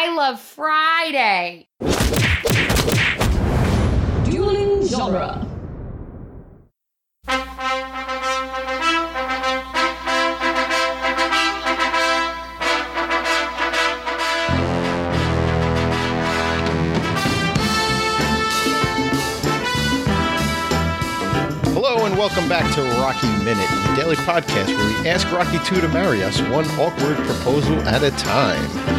I love Friday. Dueling genre. Hello and welcome back to Rocky Minute, the daily podcast where we ask Rocky 2 to marry us one awkward proposal at a time.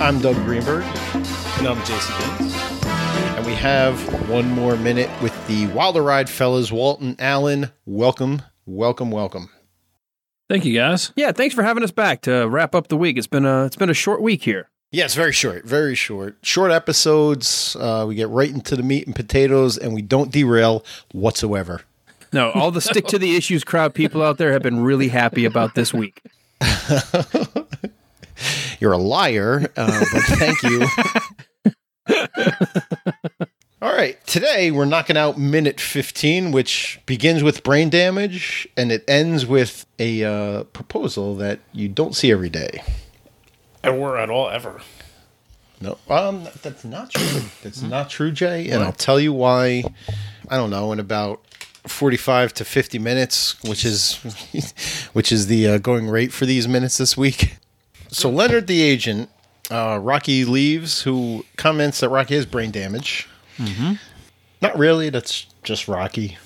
I'm Doug Greenberg, And I'm Jason Gaines. and we have one more minute with the Wilder Ride fellas, Walt and Alan. Welcome, welcome, welcome. Thank you, guys. Yeah, thanks for having us back to wrap up the week. It's been a it's been a short week here. Yeah, it's very short, very short. Short episodes. Uh, we get right into the meat and potatoes, and we don't derail whatsoever. No, all the stick to the issues crowd people out there have been really happy about this week. You're a liar, uh, but thank you. All right, today we're knocking out minute 15, which begins with brain damage and it ends with a uh, proposal that you don't see every day. Or at all ever. No, um, that's not true. That's not true, Jay. And I'll tell you why. I don't know. In about forty-five to fifty minutes, which is which is the uh, going rate for these minutes this week. So Leonard, the agent, uh, Rocky leaves, who comments that Rocky has brain damage. Mm-hmm. Not really. That's just Rocky.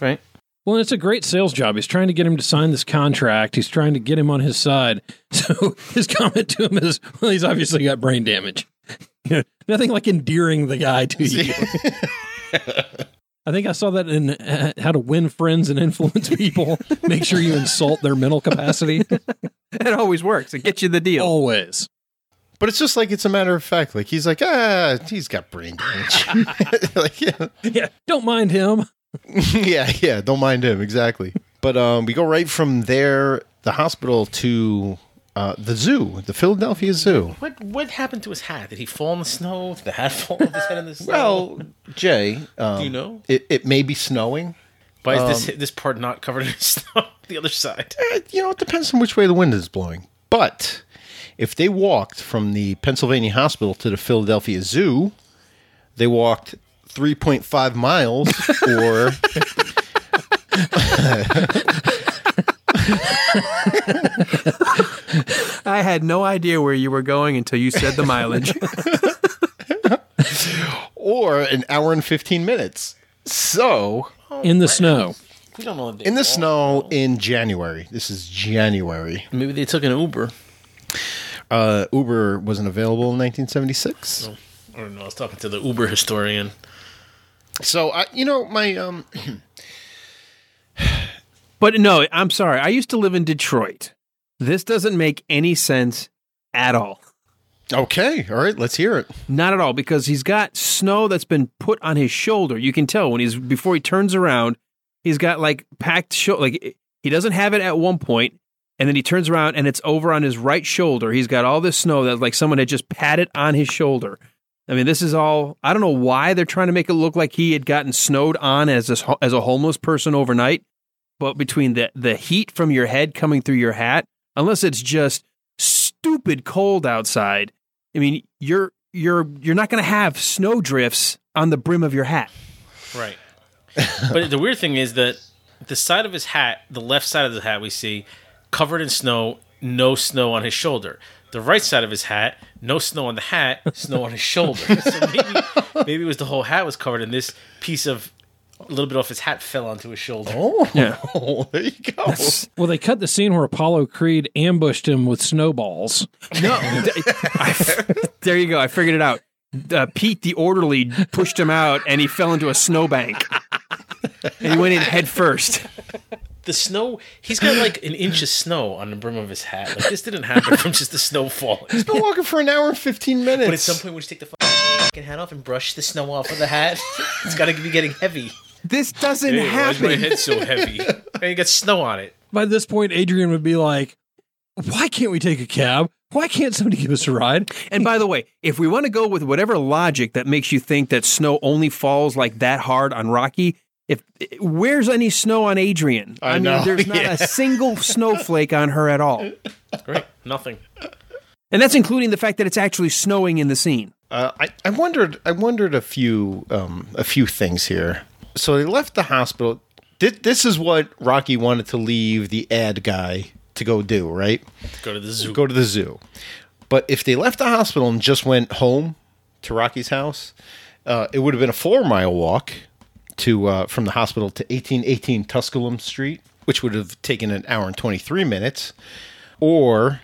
Right? Well, it's a great sales job. He's trying to get him to sign this contract. He's trying to get him on his side. So his comment to him is, "Well, he's obviously got brain damage." You know, nothing like endearing the guy to you. I think I saw that in uh, How to Win Friends and Influence People. Make sure you insult their mental capacity. It always works. It gets you the deal. Always. But it's just like it's a matter of fact. Like he's like, ah, he's got brain damage. like, yeah. Yeah. Don't mind him. yeah, yeah, don't mind him exactly. But um, we go right from there, the hospital to uh, the zoo, the Philadelphia Zoo. What what happened to his hat? Did he fall in the snow? Did the hat fall off his head in the snow? Well, Jay, um, Do you know? It, it may be snowing. Why is this this part not covered in snow? The other side. Eh, You know, it depends on which way the wind is blowing. But if they walked from the Pennsylvania hospital to the Philadelphia Zoo, they walked 3.5 miles or I had no idea where you were going until you said the mileage. or an hour and 15 minutes. So, In the snow. We don't know. in the snow in January. This is January. Maybe they took an Uber. Uh, Uber wasn't available in 1976. I don't know. I was talking to the Uber historian. So, I, you know, my um, but no, I'm sorry. I used to live in Detroit. This doesn't make any sense at all. okay, all right, let's hear it. Not at all, because he's got snow that's been put on his shoulder. You can tell when he's before he turns around, he's got like packed shoulder. Like he doesn't have it at one point, and then he turns around and it's over on his right shoulder. He's got all this snow that like someone had just patted on his shoulder. I mean, this is all. I don't know why they're trying to make it look like he had gotten snowed on as this, as a homeless person overnight. But between the the heat from your head coming through your hat, unless it's just stupid cold outside, I mean, you're you're you're not going to have snow drifts on the brim of your hat. Right. but the weird thing is that the side of his hat, the left side of the hat we see, covered in snow, no snow on his shoulder. The right side of his hat, no snow on the hat, snow on his shoulder. So maybe, maybe it was the whole hat was covered, in this piece of a little bit off his hat fell onto his shoulder. Oh, Yeah. there you go. Well, they cut the scene where Apollo Creed ambushed him with snowballs. No, there you go. I figured it out. Uh, Pete, the orderly, pushed him out, and he fell into a snowbank. and he went in head first. The snow, he's got like an inch of snow on the brim of his hat. Like this didn't happen from just the snow falling. He's been walking for an hour and 15 minutes. But at some point, when just take the fucking hat off and brush the snow off of the hat, it's got to be getting heavy. This doesn't Hey, why is my happen. head so heavy? And you got snow on it. By this point, Adrian would be like, "Why can't we take a cab? Why can't somebody give us a ride?" And by the way, if we want to go with whatever logic that makes you think that snow only falls like that hard on Rocky, if where's any snow on Adrian? I mean, know, there's not yeah. a single snowflake on her at all. Great. Nothing. And that's including the fact that it's actually snowing in the scene. Uh, I, I wondered I wondered a few um, a few things here. So they left the hospital. Thi- This is what Rocky wanted to leave the ad guy to go do, right? Go to the zoo. Go to the zoo. But if they left the hospital and just went home to Rocky's house, uh, it would have been a four mile walk to uh, from the hospital to 1818 Tusculum Street, which would have taken an hour and 23 minutes. Or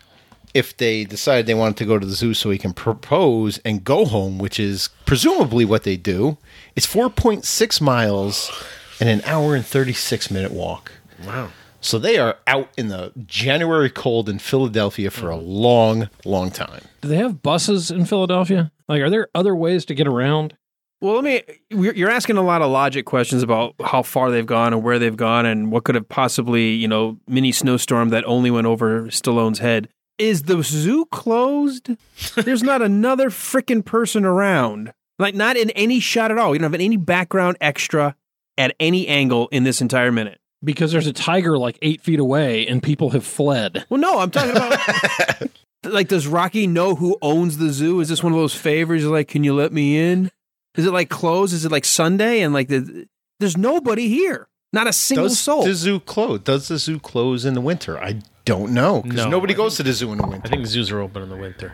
if they decided they wanted to go to the zoo so he can propose and go home, which is presumably what they do, it's 4.6 miles and an hour and 36 minute walk. Wow. So they are out in the January cold in Philadelphia for a long, long time. Do they have buses in Philadelphia? Like, are there other ways to get around? Well, let me. You're asking a lot of logic questions about how far they've gone and where they've gone and what could have possibly, you know, mini snowstorm that only went over Stallone's head. Is the zoo closed? There's not another freaking person around. Like, not in any shot at all. You don't have any background extra at any angle in this entire minute. Because there's a tiger like eight feet away and people have fled. Well, no, I'm talking about. like, does Rocky know who owns the zoo? Is this one of those favors? Like, can you let me in? Is it like closed? Is it like Sunday? And like, the, there's nobody here. Not a single Does soul. the zoo close? Does the zoo close in the winter? I don't know because No, nobody I goes to the zoo in the winter. I think zoos are open in the winter.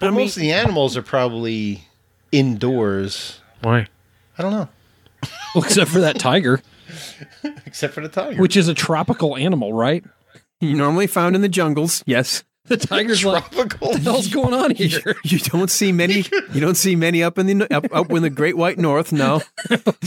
but most of the animals are probably indoors. Why? I don't know, Well, except for that tiger, except for the tiger. which is a tropical animal, right? Normally found in the jungles. Yes. The tiger's like, tropical. what the hell's going on here? You don't see many. You don't see many up in the up, up in the Great White North. No,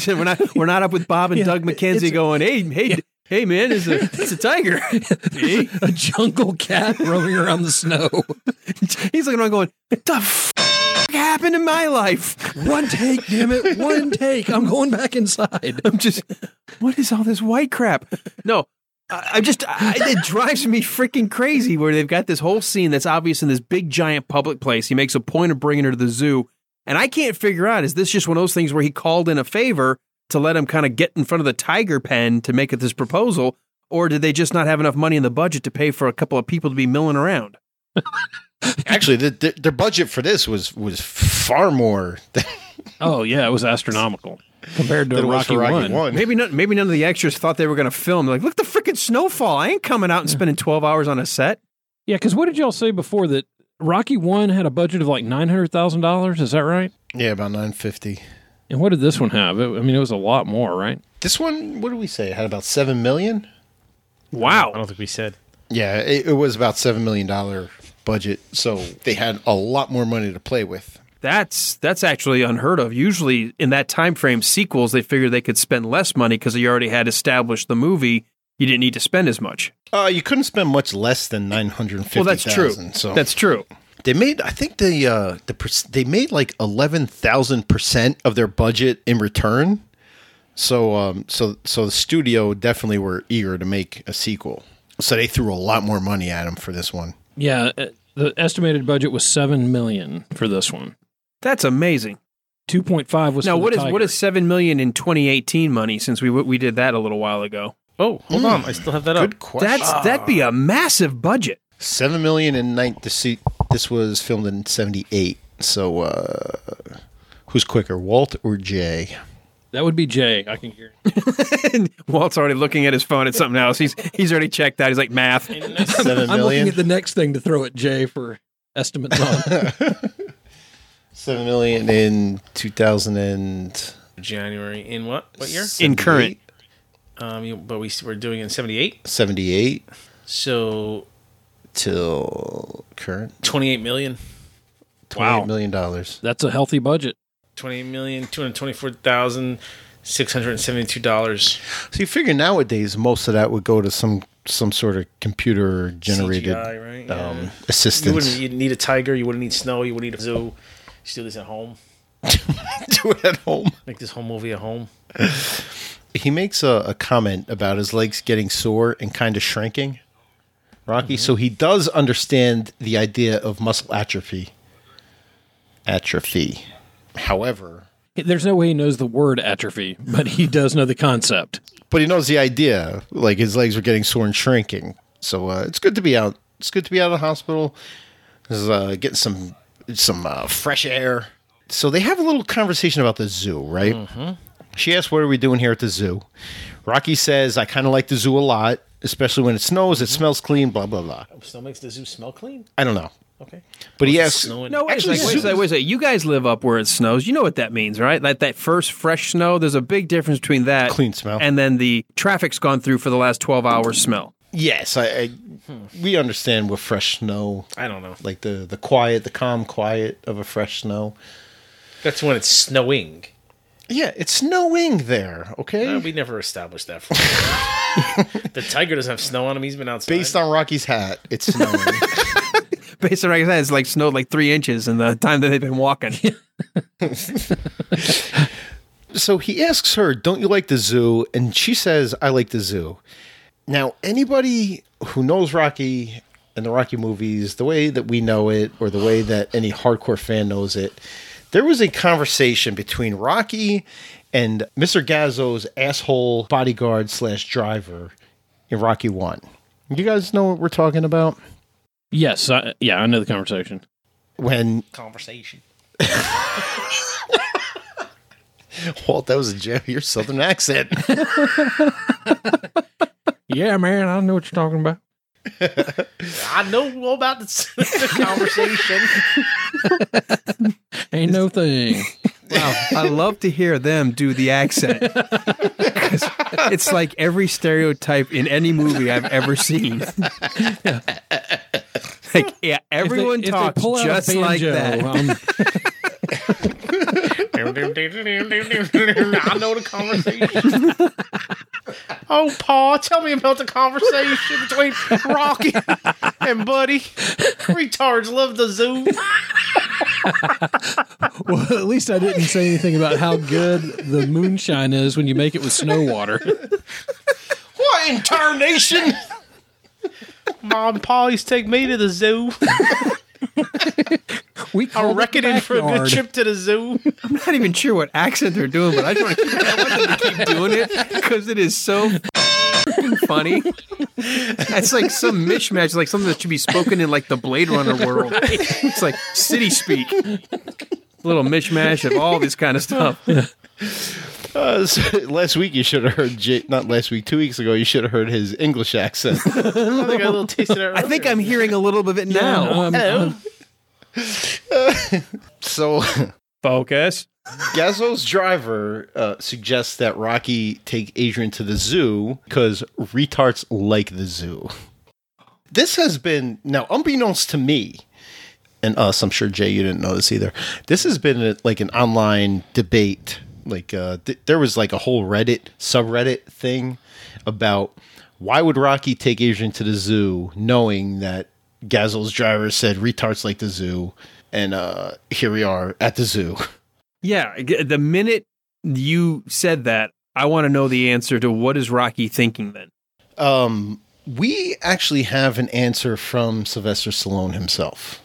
we're not. We're not up with Bob and Yeah, Doug McKenzie going, "Hey, hey, hey, man, it's a it's a tiger." Eh? a jungle cat roaming around the snow. He's looking around, going, "What the f- happened in my life?" One take, damn it, one take. I'm going back inside. I'm just, what is all this white crap? No, I, I just, I, it drives me freaking crazy where they've got this whole scene that's obvious in this big giant public place. He makes a point of bringing her to the zoo, and I can't figure out is this just one of those things where he called in a favor to let him kind of get in front of the tiger pen to make it this proposal, or did they just not have enough money in the budget to pay for a couple of people to be milling around? Actually, the, the, their budget for this was was far more than, Oh yeah, it was astronomical compared to than it was Rocky, Rocky One. One. Maybe not. Maybe none of the extras thought they were going to film. They're like, look, the freaking snowfall! I ain't coming out and spending twelve hours on a set. Yeah, because what did y'all say before that Rocky One had a budget of like nine hundred thousand dollars? Is that right? Yeah, about nine fifty. And what did this one have? It- I mean, it was a lot more, right? This one, what did we say? It had about seven million. Wow. I don't think we said. Yeah, it, it was about seven million dollar budget, so they had a lot more money to play with. That's that's actually unheard of. Usually, in that time frame, sequels they figured they could spend less money because you already had established the movie. You didn't need to spend as much. Uh, you couldn't spend much less than nine hundred fifty. Well, that's true. So That's true. They made. I think the uh, the per- they made like eleven thousand percent of their budget in return. So um, so so the studio definitely were eager to make a sequel. So they threw a lot more money at him for this one. Yeah, uh, the estimated budget was seven million for this one. That's amazing. Two point five was Now, for the what is Tiger. what is seven million in 2018 money? Since we we did that a little while ago. Oh, hold on. I still have that up. Good question. That's that'd be a massive budget. Seven million in nine. This, this was filmed in seventy eight. So uh, who's quicker, Walt or Jay? that would be Jay. I can hear. Walt's already looking at his phone at something else. He's he's already checked out. He's like math. Seven I'm looking at the next thing to throw at Jay for estimates on. Seven million in two thousand and January in what? What year? In current. Um, you, but we we're doing it in '78, seventy eight so till current. 28 million. Twenty-eight million dollars. That's a healthy budget. 28 million, 224,672 dollars. So you figure nowadays most of that would go to some some sort of computer generated CGI, right? um, Yeah. You assistance. wouldn't you'd need a tiger. You wouldn't need snow. You wouldn't need a zoo. You should do this at home. do it at home. Make this whole movie at home. He makes a, a comment about his legs getting sore and kind of shrinking. Rocky, so he does understand the idea of muscle atrophy. Atrophy. However, There's no way he knows the word atrophy, but he does know the concept. but he knows the idea. Like his legs were getting sore and shrinking. So uh, it's good to be out. It's good to be out of the hospital. Is uh, getting some some uh, fresh air. So they have a little conversation about the zoo, right? She asks, "What are we doing here at the zoo?" Rocky says, "I kind of like the zoo a lot, especially when it snows. It smells clean. Blah blah blah." Snow makes the zoo smell clean. I don't know, Okay. but he Was it asks. No, wait, Actually, a second, wait, a zoo- wait. You guys live up where it snows. You know what that means, right? Like that first fresh snow. There's a big difference between that Clean smell. and then the traffic's gone through for the last 12 hours smell. "Yes, I, I we understand with fresh snow, I don't know. like the the quiet, the calm quiet of a fresh snow." That's when it's snowing. Yeah, it's snowing there. Okay, Uh, we never established that. For the tiger doesn't have snow on him. He's been outside. based on Rocky's hat, it's snowing. Based on Rocky's hat, it's like snowed like three inches in the time that they've been walking. so he asks her, "Don't you like the zoo?" And she says, "I like the zoo." Now, anybody who knows Rocky and the Rocky movies, the way that we know it, or the way that any hardcore fan knows it, there was a conversation between Rocky and Mr. Gazzo's asshole bodyguard slash driver in Rocky One. You guys know what we're talking about? Yes, I, yeah, I know the conversation. When conversation. Walt, that was a jam. Your southern accent. Yeah, man, I know what you're talking about. I know all about the conversation. Ain't no thing. Wow, I love to hear them do the accent. it's like every stereotype in any movie I've ever seen. like, yeah, everyone If they- talks pull out a just like that. um, I know the conversation. Oh, Paul, tell me about the conversation between Rocky and Buddy. Retards love the zoo. well, at least I didn't say anything about how good the moonshine is when you make it with snow water. what in tarnation? Mom and Pa used to take me to the zoo. We I called it reckon the for a good trip to the zoo. I'm not even sure what accent they're doing, but I just want to keep, I want them to keep doing it because it is so funny. It's like some mishmash, like something that should be spoken in like the Blade Runner world. It's like city speak. Little mishmash of all this kind of stuff. Uh, so last week you should have heard Jay, not last week, two weeks ago you should have heard his English accent. I think I got a little taste of that. I think I'm hearing a little bit of it now. Um, um, so Focus. Gazzo's driver uh, suggests that Rocky take Adrian to the zoo because retards like the zoo. This has been now unbeknownst to me and us. I'm sure Jay, you didn't know this either. This has been a, like an online debate. Like uh, th- there was like a whole Reddit subreddit thing about why would Rocky take Adrian to the zoo, knowing that Gazzo's driver said retards like the zoo, and uh, here we are at the zoo. Yeah, the minute you said that, I want to know the answer to what is Rocky thinking then. Um, we actually have an answer from Sylvester Stallone himself,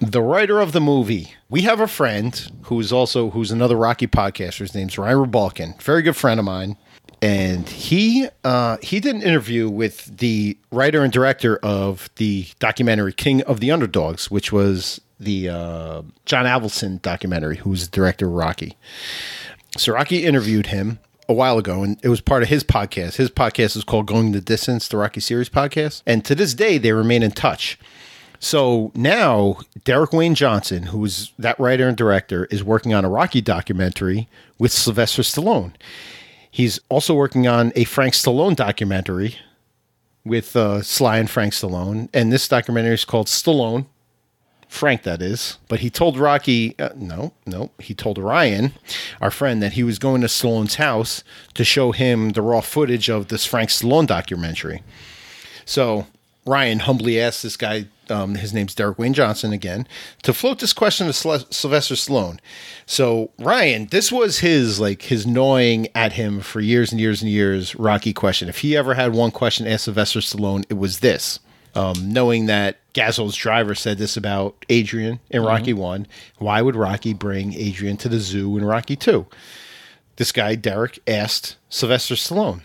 the writer of the movie. We have a friend who's also who's another Rocky podcaster. His name's Ryan Balkin, very good friend of mine, and he uh, he did an interview with the writer and director of the documentary King of the Underdogs, which was the uh, John Avildsen documentary, who was the director of Rocky. So Rocky interviewed him a while ago, and it was part of his podcast. His podcast is called Going the Distance, the Rocky Series podcast. And to this day, they remain in touch. So now, Derek Wayne Johnson, who's that writer and director, is working on a Rocky documentary with Sylvester Stallone. He's also working on a Frank Stallone documentary with uh, Sly and Frank Stallone. And this documentary is called Stallone, Frank, that is. But he told Rocky, uh, no, no, he told Ryan, our friend, that he was going to Stallone's house to show him the raw footage of this Frank Stallone documentary. So Ryan humbly asked this guy, um, his name's Derek Wayne Johnson again, to float this question to Syl- Sylvester Stallone. So Ryan, this was his like his gnawing at him for years and years and years. Rocky question. If he ever had one question asked Sylvester Stallone, it was this. Um, knowing that Gazzo's driver said this about Adrian in Rocky One, why would Rocky bring Adrian to the zoo in Rocky Two? This guy Derek asked Sylvester Stallone.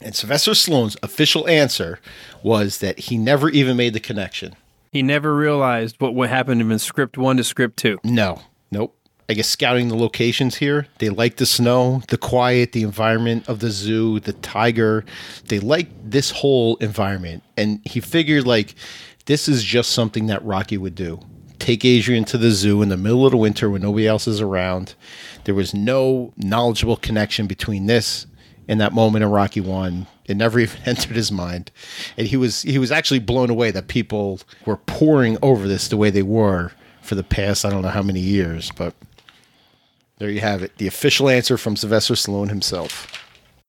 And Sylvester Stallone's official answer was that he never even made the connection. He never realized what what happened in script one to script two. No, nope. I guess scouting the locations here, they like the snow, the quiet, the environment of the zoo, the tiger. They like this whole environment. And he figured, like, this is just something that Rocky would do. Take Adrian to the zoo in the middle of the winter when nobody else is around. There was no knowledgeable connection between this and that moment in Rocky One. It never even entered his mind. And he was he was actually blown away that people were pouring over this the way they were for the past I don't know how many years, but there you have it. The official answer from Sylvester Stallone himself.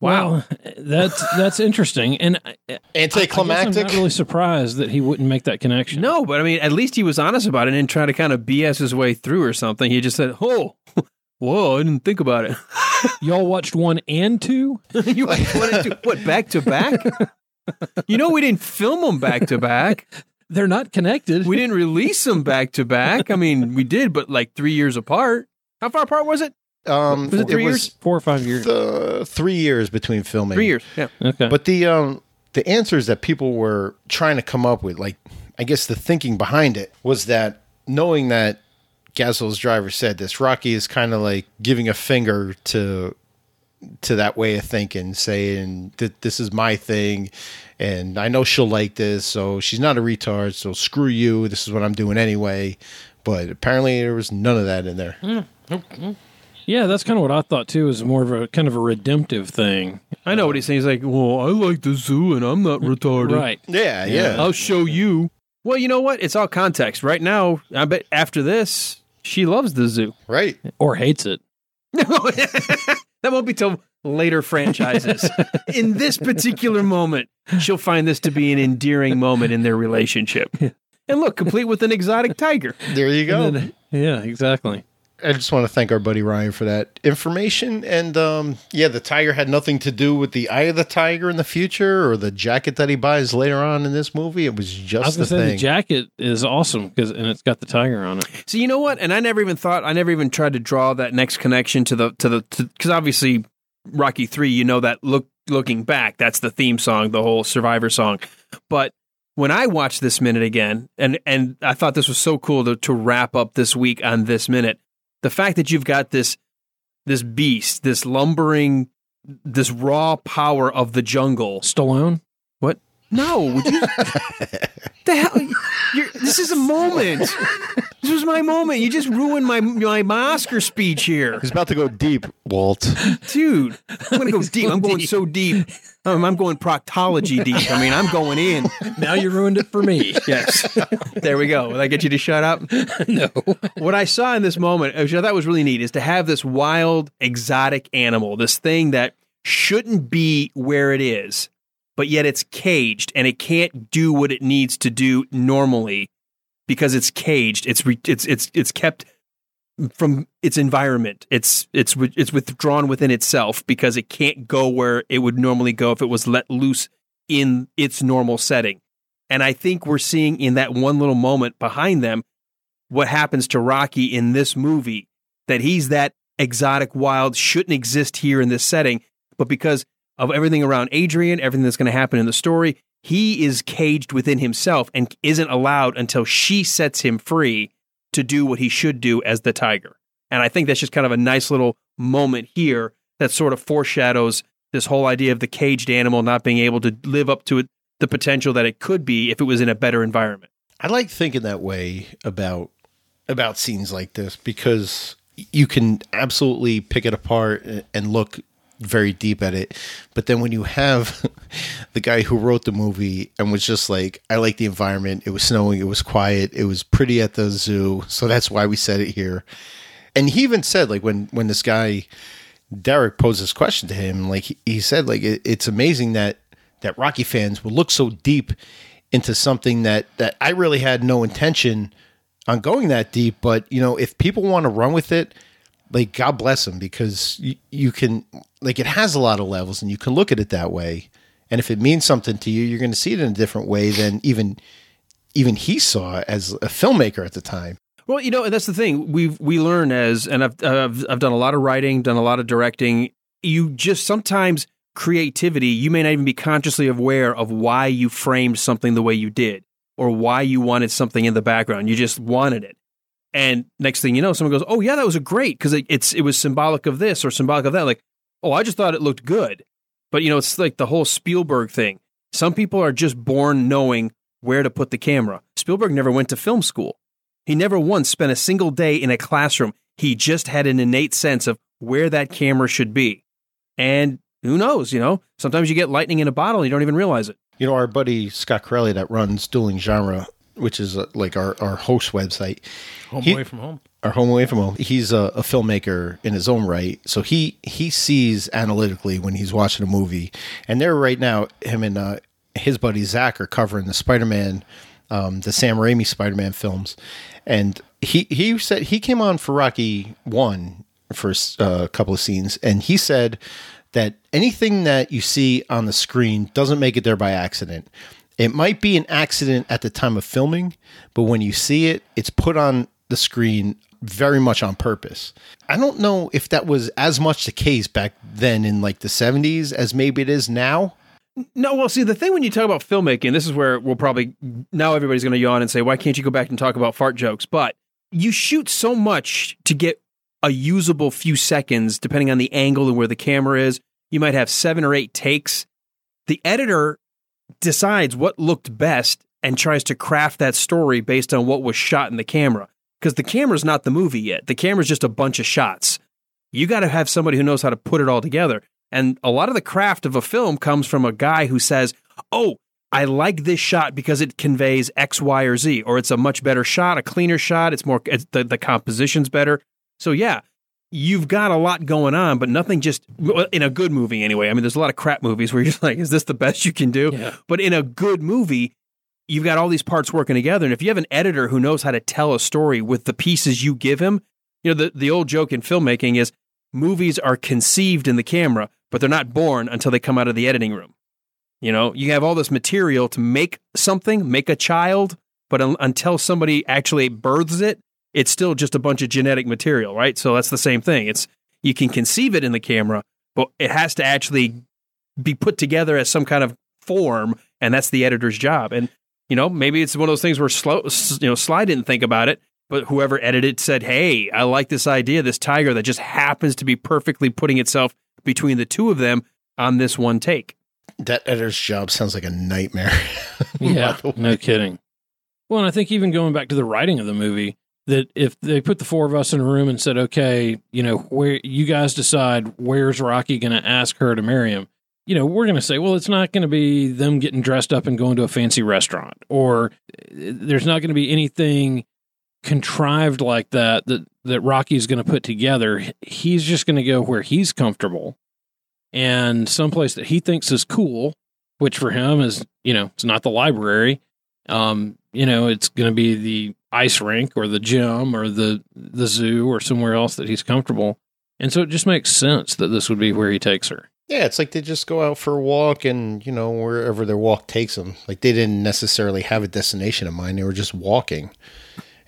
Wow, that's that's interesting, and I- I guess I'm Anticlimactic. not really surprised that he wouldn't make that connection. No, but I mean, at least he was honest about it and try to kind of BS his way through or something. He just said, "Oh, whoa, I didn't think about it." y'all watched one and two. you wanted to what back to back? You know, we didn't film them back to back. They're not connected. We didn't release them back to back. I mean, we did, but like three years apart. How far apart was it? Um, Was it three was four or five years. uh, three years between filming. Three years. Yeah. Okay, But the um the answers that people were trying to come up with, like I guess the thinking behind it was that knowing that Gazzo's driver said this, Rocky is kind of like giving a finger to to that way of thinking, saying that this is my thing, and I know she'll like this, so she's not a retard, so screw you. This is what I'm doing anyway. But apparently there was none of that in there. Hmm, hmm, hmm. yeah, that's kind of what I thought too. Is more of a kind of a redemptive thing, I know what he's saying. He's like, "Well, I like the zoo, and I'm not retarded. right? Yeah, yeah. I'll show you." Well, you know what? It's all context. Right now, I bet after this, she loves the zoo. Right. Or hates it. No, that won't be till later franchises. in this particular moment, she'll find this to be an endearing moment in their relationship. And look, complete with an exotic tiger. There you go. Then- yeah, exactly. I just want to thank our buddy Ryan for that information. And um, yeah, the tiger had nothing to do with the eye of the tiger in the future or the jacket that he buys later on in this movie. It was I was just the say thing. the jacket is awesome because and it's got the tiger on it. So you know what? And I never even thought, I never even tried to draw that next connection to the to the because obviously Rocky Three, you know that look looking back, that's the theme song, the whole Survivor song. But when I watched this minute again, and and I thought this was so cool to to wrap up this week on this minute, the fact that you've got this this beast, this lumbering, this raw power of the jungle. Stallone. What? No, would you? the hell? You're, this is a moment. This was my moment. You just ruined my my, my Oscar speech here, He's about to go deep, Walt. dude. I'm gonna go deep. I'm going so deep. Um, I'm going proctology deep. I mean, I'm going in. Now you ruined it for me. Yes. there we go. Will I get you to shut up? no. what I saw in this moment, which I thought was really neat, is to have this wild, exotic animal, this thing that shouldn't be where it is, but yet it's caged and it can't do what it needs to do normally because it's caged. It's re- it's it's it's kept from its environment. It's it's it's withdrawn within itself because it can't go where it would normally go if it was let loose in its normal setting. And I think we're seeing in that one little moment behind them what happens to Rocky in this movie that he's that exotic wild shouldn't exist here in this setting but because of everything around Adrian everything that's going to happen in the story he is caged within himself and isn't allowed until she sets him free to do what he should do as the tiger. And I think that's just kind of a nice little moment here that sort of foreshadows this whole idea of the caged animal not being able to live up to it, the potential that it could be if it was in a better environment. I like thinking that way about about scenes like this because you can absolutely pick it apart and look very deep at it. But then when you have the guy who wrote the movie and was just like, I like the environment. It was snowing. It was quiet. It was pretty at the zoo. So that's why we said it here. And he even said, like, when, when this guy, Derek, posed this question to him, like, he, he said, like, it, it's amazing that, that Rocky fans will look so deep into something that, that I really had no intention on going that deep. But, you know, if people want to run with it, like God bless them because you, you can like it has a lot of levels and you can look at it that way. And if it means something to you, you're going to see it in a different way than even even he saw as a filmmaker at the time. Well, you know, and that's the thing we we learn as, and I've, I've I've done a lot of writing, done a lot of directing. You just sometimes creativity, you may not even be consciously aware of why you framed something the way you did, or why you wanted something in the background. You just wanted it. And next thing you know, someone goes, "Oh yeah, that was a great because it, it's it was symbolic of this or symbolic of that." Like, oh, I just thought it looked good. But you know, it's like the whole Spielberg thing. Some people are just born knowing where to put the camera. Spielberg never went to film school. He never once spent a single day in a classroom. He just had an innate sense of where that camera should be. And who knows, you know, sometimes you get lightning in a bottle and you don't even realize it. You know, our buddy Scott Corelli that runs Dueling Genre, which is uh, like our, our host website, Home He- away from home. our home away from home. He's a, a filmmaker in his own right, so he he sees analytically when he's watching a movie. And there right now, him and uh, his buddy Zach are covering the Spider Man, um, the Sam Raimi Spider Man films, and he he said he came on for Rocky One for uh, a couple of scenes, and he said that anything that you see on the screen doesn't make it there by accident. It might be an accident at the time of filming, but when you see it, it's put on the screen very much on purpose. I don't know if that was as much the case back then in like the 70s as maybe it is now. No, well, see, the thing when you talk about filmmaking, this is where we'll probably now everybody's going to yawn and say, "Why can't you go back and talk about fart jokes?" But you shoot so much to get a usable few seconds, depending on the angle and where the camera is. You might have seven or eight takes. The editor decides what looked best and tries to craft that story based on what was shot in the camera. Because the camera's not the movie yet. The camera's just a bunch of shots. You got to have somebody who knows how to put it all together. And a lot of the craft of a film comes from a guy who says, Oh, I like this shot because it conveys X, Y, or Z, or it's a much better shot, a cleaner shot. It's more, it's, the, the composition's better. So, yeah, you've got a lot going on, but nothing just in a good movie anyway. I mean, there's a lot of crap movies where you're just like, is this the best you can do? Yeah. But in a good movie, you've got all these parts working together. And if you have an editor who knows how to tell a story with the pieces you give him, you know, the, the old joke in filmmaking is movies are conceived in the camera, but they're not born until they come out of the editing room. You know, you have all this material to make something, make a child, but un- until somebody actually births it, it's still just a bunch of genetic material, right? So that's the same thing. It's you can conceive it in the camera, but it has to actually be put together as some kind of form, and that's the editor's job. And you know, maybe it's one of those things where slow, you know, Sly didn't think about it, but whoever edited said, "Hey, I like this idea, this tiger that just happens to be perfectly putting itself between the two of them on this one take." That editor's job sounds like a nightmare. Yeah, By the way. no kidding. Well, and I think even going back to the writing of the movie, that if they put the four of us in a room and said, "Okay, you know, where you guys decide where's Rocky going to ask her to marry him," you know, we're going to say, "Well, it's not going to be them getting dressed up and going to a fancy restaurant, or uh, there's not going to be anything contrived like that that that Rocky's going to put together. He's just going to go where he's comfortable." And someplace that he thinks is cool, which for him is, you know, it's not the library. Um, you know, it's going to be the ice rink or the gym or the the zoo or somewhere else that he's comfortable. And so it just makes sense that this would be where he takes her. Yeah, it's like they just go out for a walk and, you know, wherever their walk takes them. Like they didn't necessarily have a destination in mind. They were just walking.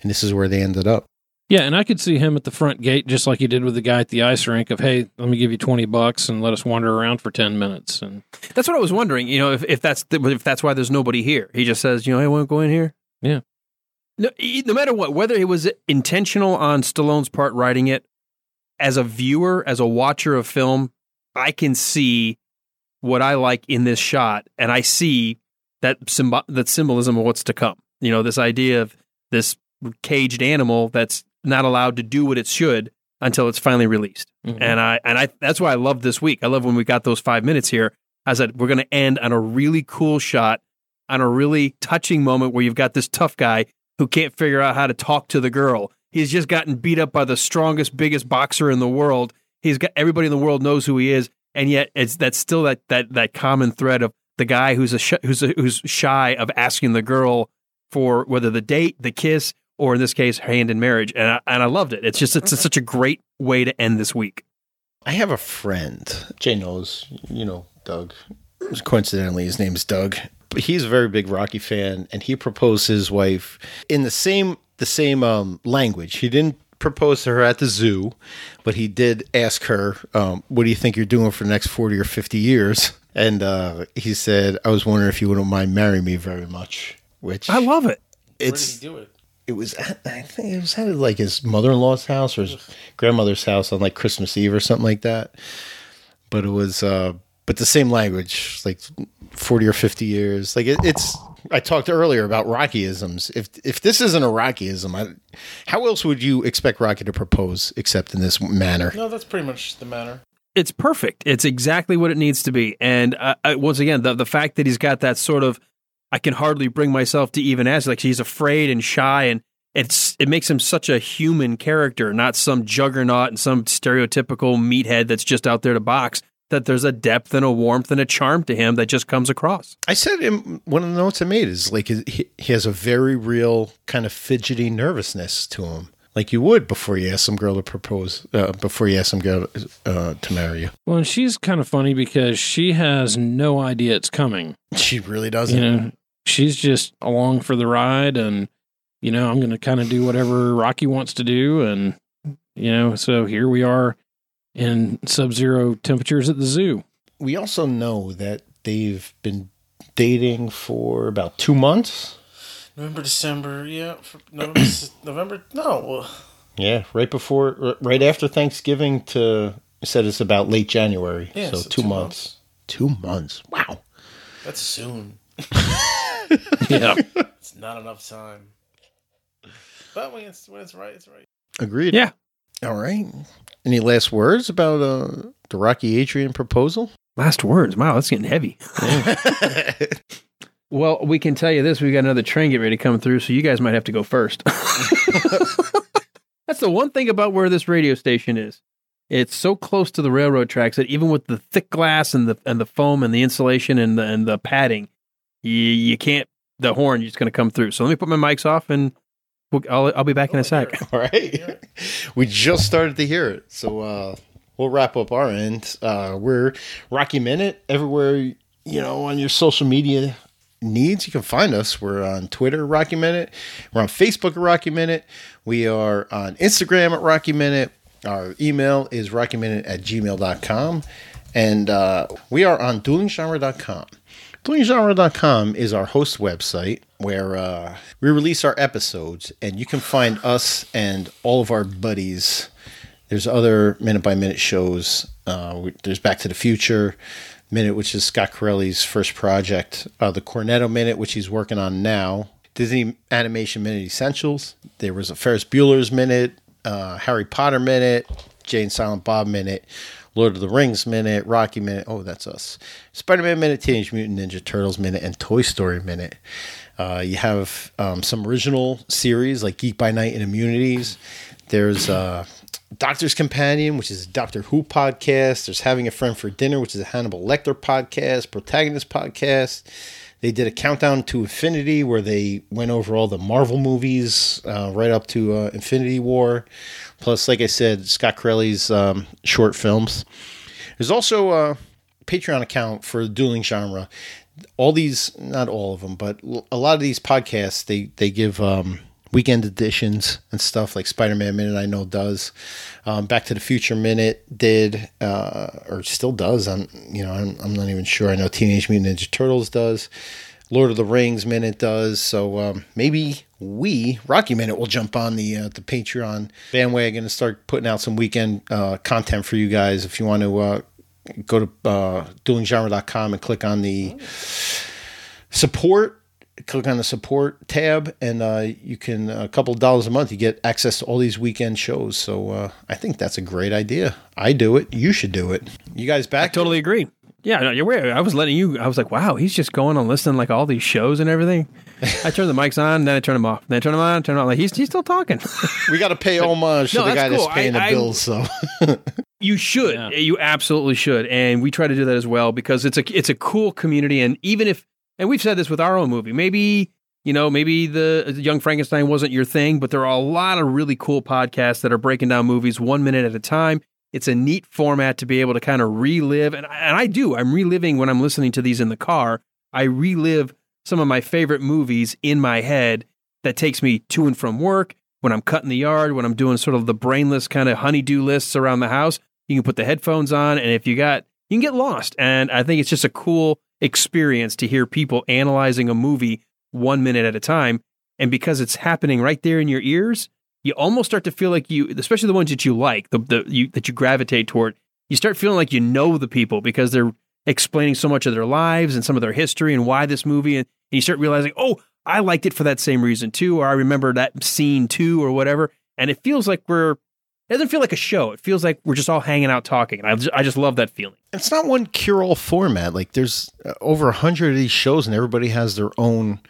And this is where they ended up. Yeah, and I could see him at the front gate just like he did with the guy at the ice rink of, "Hey, let me give you 20 bucks and let us wander around for 10 minutes." And That's what I was wondering. You know, if, if that's the, if that's why there's nobody here, he just says, you know, I want to go in here. Yeah. No, no matter what, whether it was intentional on Stallone's part writing it, as a viewer, as a watcher of film, I can see what I like in this shot, and I see that that symbolism of what's to come. You know, this idea of this caged animal that's not allowed to do what it should until it's finally released. Mhm. And I and I that's why I love this week. I love when we got those five minutes here. I said we're going to end on a really cool shot, on a really touching moment where you've got this tough guy who can't figure out how to talk to the girl. He's just gotten beat up by the strongest, biggest boxer in the world. He's got everybody in the world knows who he is, and yet it's that's still that that that common thread of the guy who's a sh- who's a, who's shy of asking the girl for whether the date, the kiss, or in this case, hand in marriage. And I, and I loved it. It's just it's such a great way to end this week. I have a friend. Jay knows, you know, Doug. Coincidentally, his name's Doug. But he's a very big Rocky fan, and he proposed to his wife in the same the same um, language. He didn't propose to her at the zoo, but he did ask her, um, "What do you think you're doing for the next forty or fifty years?" And uh, he said, "I was wondering if you wouldn't mind marrying me very much." which I love it. Where did it's he do it? it was at, I think it was at like his mother-in-law's house or his grandmother's house on like Christmas Eve or something like that. But it was uh but the same language, like 40 or 50 years. Like it, it's I talked earlier about Rockyisms. If if this isn't a Rockyism, I, how else would you expect Rocky to propose except in this manner? No, that's pretty much the manner. it's perfect. It's exactly what it needs to be. And uh, I, once again, the the fact that he's got that sort of, I can hardly bring myself to even ask. Like he's afraid and shy, and it's it makes him such a human character, not some juggernaut and some stereotypical meathead that's just out there to box. That there's a depth and a warmth and a charm to him that just comes across. I said in one of the notes I made is like he, he has a very real kind of fidgety nervousness to him, like you would before you ask some girl to propose, uh, before you ask some girl uh, to marry you. Well, and she's kind of funny because she has no idea it's coming. She really doesn't. You know, she's just along for the ride, and you know, I'm going to kind of do whatever Rocky wants to do, and you know, so here we are in sub-zero temperatures at the zoo. We also know that they've been dating for about two months. November, December, yeah. For November, November, no. Yeah, right before, right after Thanksgiving. To said it's about late January. Yeah, so, so two, two months. Two months. Wow. That's soon. Yeah, It's not enough time. But when it's when it's right, it's right. Agreed. Yeah. All right. Any last words about uh, the Rocky Adrian proposal? Last words. Wow, that's getting heavy. Well, we can tell you this: we got another train get ready to come through, so you guys might have to go first. That's the one thing about where this radio station is. It's so close to the railroad tracks that even with the thick glass and the and the foam and the insulation and the and the padding, you, you can't. The horn is just going to come through. So let me put my mics off, and we'll, I'll I'll be back in a sec. All right. We just started to hear it. So uh, we'll wrap up our end. Uh, we're Rocky Minute everywhere, you know, on your social media needs. You can find us. We're on Twitter, Rocky Minute. We're on Facebook at Rocky Minute. We are on Instagram at Rocky Minute. Our email is rockyminute at gmail.com. And uh, we are on duelinggenre.com. Duelinggenre.com is our host website where uh, we release our episodes, and you can find us and all of our buddies. There's other minute by minute shows. Uh, we- there's Back to the Future Minute, which is Scott Corelli's first project. Uh, the Cornetto Minute, which he's working on now. Disney Animation Minute Essentials. There was a Ferris Bueller's Minute, uh, Harry Potter Minute, Jay and Silent Bob Minute, Lord of the Rings Minute, Rocky Minute. Oh, that's us. Spider Man Minute, Teenage Mutant Ninja Turtles Minute, and Toy Story Minute. Uh, you have um, some original series like Geek by Night and Immunities. There's uh, Doctor's Companion, which is a Doctor Who podcast. There's Having a Friend for Dinner, which is a Hannibal Lecter podcast, Protagonist podcast. They did a countdown to infinity where they went over all the Marvel movies uh, right up to uh, Infinity War. Plus, like I said, Scott Corelli's um, short films. There's also a Patreon account for the Dueling Genre. All these, not all of them, but a lot of these podcasts, they they give um, weekend editions and stuff like Spider-Man Minute. I know does. Um, Back to the Future Minute did, uh, or still does. I'm you know I'm, I'm not even sure. I know Teenage Mutant Ninja Turtles does. Lord of the Rings Minute does. So um, maybe we Rocky Minute will jump on the uh, the Patreon bandwagon and start putting out some weekend uh, content for you guys. If you want to uh, go to uh, duelinggenre.com and click on the support. Click on the support tab, and uh, you can a couple of dollars a month. You get access to all these weekend shows. So uh, I think that's a great idea. I do it. You should do it. You guys back? Totally agree. Yeah, no, you're weird. I was letting you. I was like, wow, he's just going on listening like all these shows and everything. I turned the mics on, then I turned them off, then I turned them on, turned them on. Like he's he's still talking. We got to pay homage No, to the that's guy that's cool. paying I- the I- bills. So You should. Yeah. You absolutely should. And we try to do that as well because it's a it's a cool community. And even if and we've said this with our own movie, maybe you know maybe the uh, Young Frankenstein wasn't your thing, but there are a lot of really cool podcasts that are breaking down movies one minute at a time. It's a neat format to be able to kind of relive, and and I do. I'm reliving when I'm listening to these in the car. I relive some of my favorite movies in my head that takes me to and from work, when I'm cutting the yard, when I'm doing sort of the brainless kind of honeydew lists around the house. You can put the headphones on, and if you got, you can get lost. And I think it's just a cool experience to hear people analyzing a movie one minute at a time. And because it's happening right there in your ears, you almost start to feel like you, especially the ones that you like, the, the you, that you gravitate toward, you start feeling like you know the people because they're explaining so much of their lives and some of their history and why this movie. And, and you start realizing, oh, I liked it for that same reason too, or I remember that scene too, or whatever. And it feels like we're, it doesn't feel like a show. It feels like we're just all hanging out talking. And I just, I just love that feeling. It's not one cure-all format. Like there's uh, over a hundred of these shows, and everybody has their own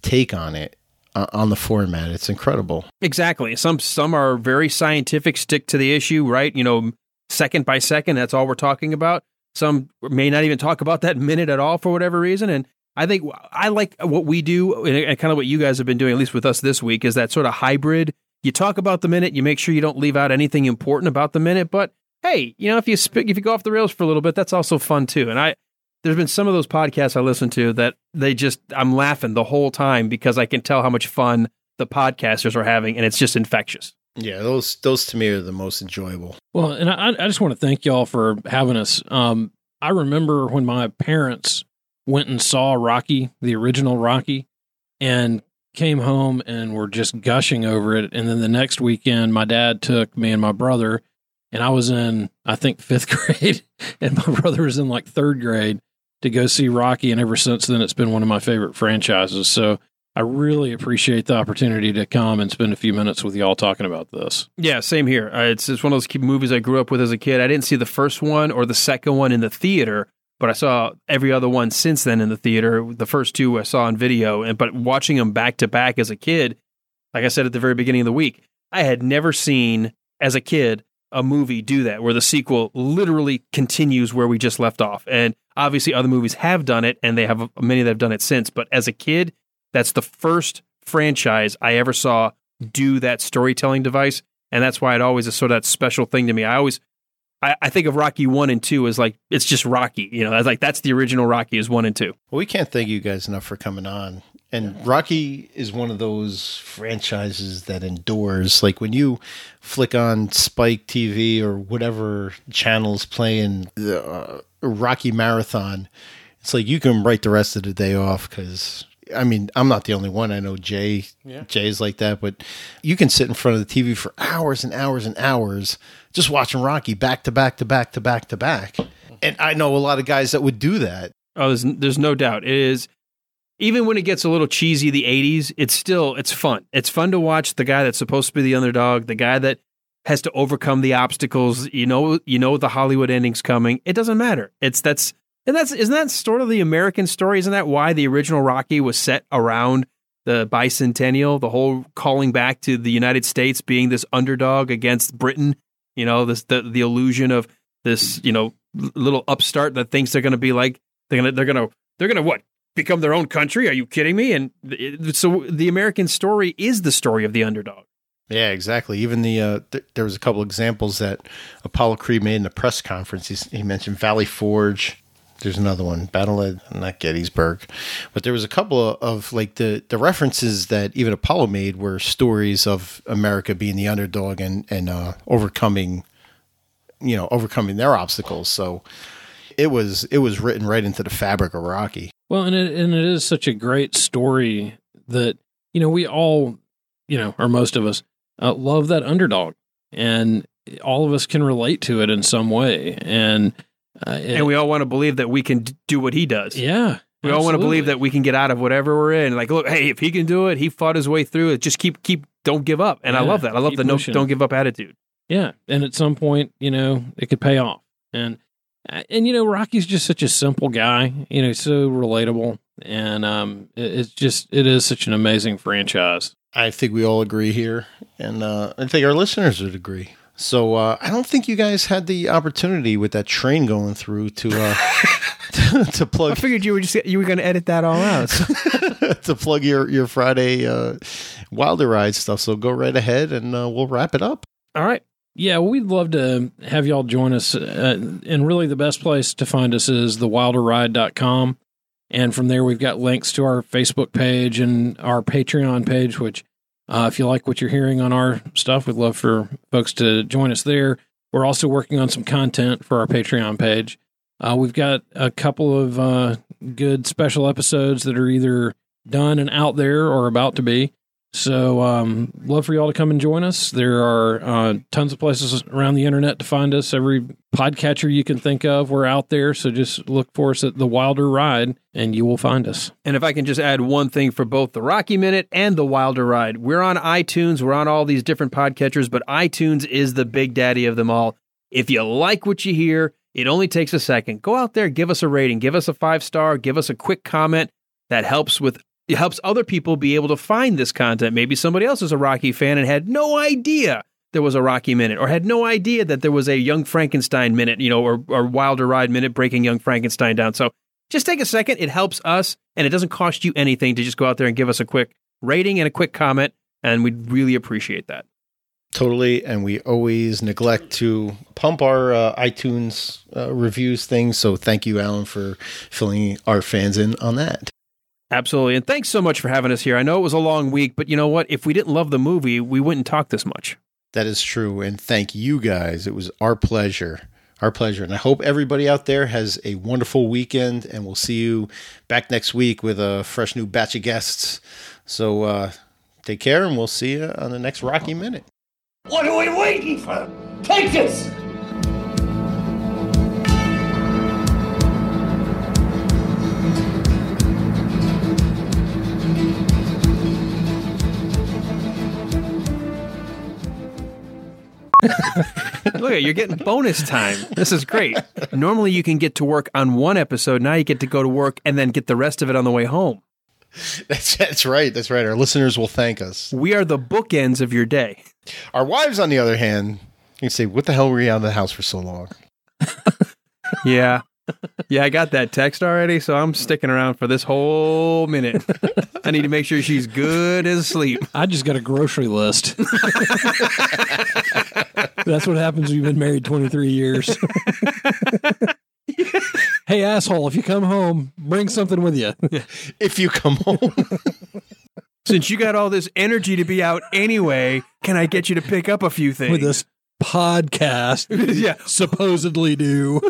take on it uh, on the format. It's incredible. Exactly. Some some are very scientific, stick to the issue, right? You know, second by second, that's all we're talking about. Some may not even talk about that minute at all for whatever reason. And I think I like what we do and kind of what you guys have been doing, at least with us this week, is that sort of hybrid. You talk about the minute, you make sure you don't leave out anything important about the minute, but hey, you know, if you sp- if you go off the rails for a little bit, that's also fun too. And I there's been some of those podcasts I listen to that they just I'm laughing the whole time because I can tell how much fun the podcasters are having, and it's just infectious. Yeah, those those to me are the most enjoyable. Well, and I, I just want to thank y'all for having us. Um, I remember when my parents went and saw Rocky, the original Rocky, and came home and were just gushing over it. And then the next weekend, my dad took me and my brother, and I was in, I think, fifth grade, and my brother was in like third grade to go see Rocky. And ever since then, it's been one of my favorite franchises. So I really appreciate the opportunity to come and spend a few minutes with y'all talking about this. Yeah, same here. Uh, it's it's one of those movies I grew up with as a kid. I didn't see the first one or the second one in the theater, but I saw every other one since then in the theater. The first two I saw on video, and but watching them back to back as a kid, like I said at the very beginning of the week, I had never seen as a kid a movie do that where the sequel literally continues where we just left off. And obviously other movies have done it and they have many that have done it since, but as a kid, that's the first franchise I ever saw do that storytelling device. And that's why it always is sort of that special thing to me. I always, I, I think of Rocky one and two as like, it's just Rocky. You know, I like, that's the original Rocky is one and two. Well, we can't thank you guys enough for coming on. And Rocky is one of those franchises that endures. Like when you flick on Spike TV or whatever channels playing the uh, Rocky Marathon, it's like you can write the rest of the day off because I mean, I'm not the only one. I know Jay, Yeah. Jay's like that, but you can sit in front of the TV for hours and hours and hours just watching Rocky back to back to back to back to back. And I know a lot of guys that would do that. Oh, there's there's no doubt. It is even when it gets a little cheesy, the '80s, it's still it's fun. It's fun to watch the guy that's supposed to be the underdog, the guy that has to overcome the obstacles. You know, you know the Hollywood ending's coming. It doesn't matter. It's that's and that's isn't that sort of the American story? Isn't that why the original Rocky was set around the bicentennial? The whole calling back to the United States being this underdog against Britain. You know, this the the illusion of this you know little upstart that thinks they're going to be like they're gonna they're gonna they're gonna what become their own country? Are you kidding me? And it, so the American story is the story of the underdog. Yeah, exactly. Even the uh, th- there was a couple examples that Apollo Creed made in the press conference. He's, he mentioned Valley Forge. There's another one, Battle at not Gettysburg, but there was a couple of, of like the the references that even Apollo made were stories of America being the underdog and and uh, overcoming, you know, overcoming their obstacles. So it was it was written right into the fabric of Rocky. Well, and it and it is such a great story that you know we all, you know, or most of us uh, love that underdog, and all of us can relate to it in some way, and uh, it- And we all want to believe that we can do what he does. yeah, We all want to believe that we can get out of whatever we're in. Like, look, hey, if he can do it, he fought his way through it. Just keep, keep, don't give up. And I love that. I love keep the no, don't give up attitude. Yeah, and at some point, you know, it could pay off. And and you know, Rocky's just such a simple guy. You know, so relatable, and um, it, it's just it is such an amazing franchise. I think we all agree here, and uh, I think our listeners would agree. So uh, I don't think you guys had the opportunity with that train going through to uh, to, to I figured you were just you were going to edit that all out. to plug your your Friday uh, Wilder Ride stuff. So go right ahead, and uh, we'll wrap it up. all right. Yeah, we'd love to have y'all join us. Uh, and really, the best place to find us is thewilderride.com. And from there, we've got links to our Facebook page and our Patreon page, which, uh, if you like what you're hearing on our stuff, we'd love for folks to join us there. We're also working on some content for our Patreon page. Uh, we've got a couple of uh, good special episodes that are either done and out there or about to be. So, um, love for y'all to come and join us. There are uh, tons of places around the internet to find us. Every podcatcher you can think of, we're out there. So just look for us at the Wilder Ride, and you will find us. And if I can just add one thing for both the Rocky Minute and the Wilder Ride, we're on iTunes. We're on all these different podcatchers, but iTunes is the big daddy of them all. If you like what you hear, it only takes a second. Go out there, give us a rating, give us a five star, give us a quick comment. That helps with it helps other people be able to find this content. Maybe somebody else is a Rocky fan and had no idea there was a Rocky minute, or had no idea that there was a Young Frankenstein minute, you know, or, or Wilder Ride minute breaking Young Frankenstein down. So just take a second. It helps us, and it doesn't cost you anything to just go out there and give us a quick rating and a quick comment, and we'd really appreciate that. Totally, and we always neglect to pump our uh, iTunes uh, reviews things. So thank you, Alan, for filling our fans in on that. Absolutely. And thanks so much for having us here. I know it was a long week, but you know what? If we didn't love the movie, we wouldn't talk this much. That is true. And thank you guys. It was our pleasure. Our pleasure. And I hope everybody out there has a wonderful weekend. And we'll see you back next week with a fresh new batch of guests. So uh, take care and we'll see you on the next Rocky Minute. What are we waiting for? Take this! Look at you're getting bonus time. This is great. Normally you can get to work on one episode. Now you get to go to work and then get the rest of it on the way home. That's, that's right. That's right. Our listeners will thank us. We are the bookends of your day. Our wives, on the other hand, you can say, What the hell were you out of the house for so long? Yeah. Yeah, I got that text already, so I'm sticking around for this whole minute. I need to make sure she's good as sleep. I just got a grocery list. That's what happens when you've been married 23 years. hey, asshole, if you come home, bring something with you. If you come home. Since you got all this energy to be out anyway, can I get you to pick up a few things? with this podcast yeah. supposedly do.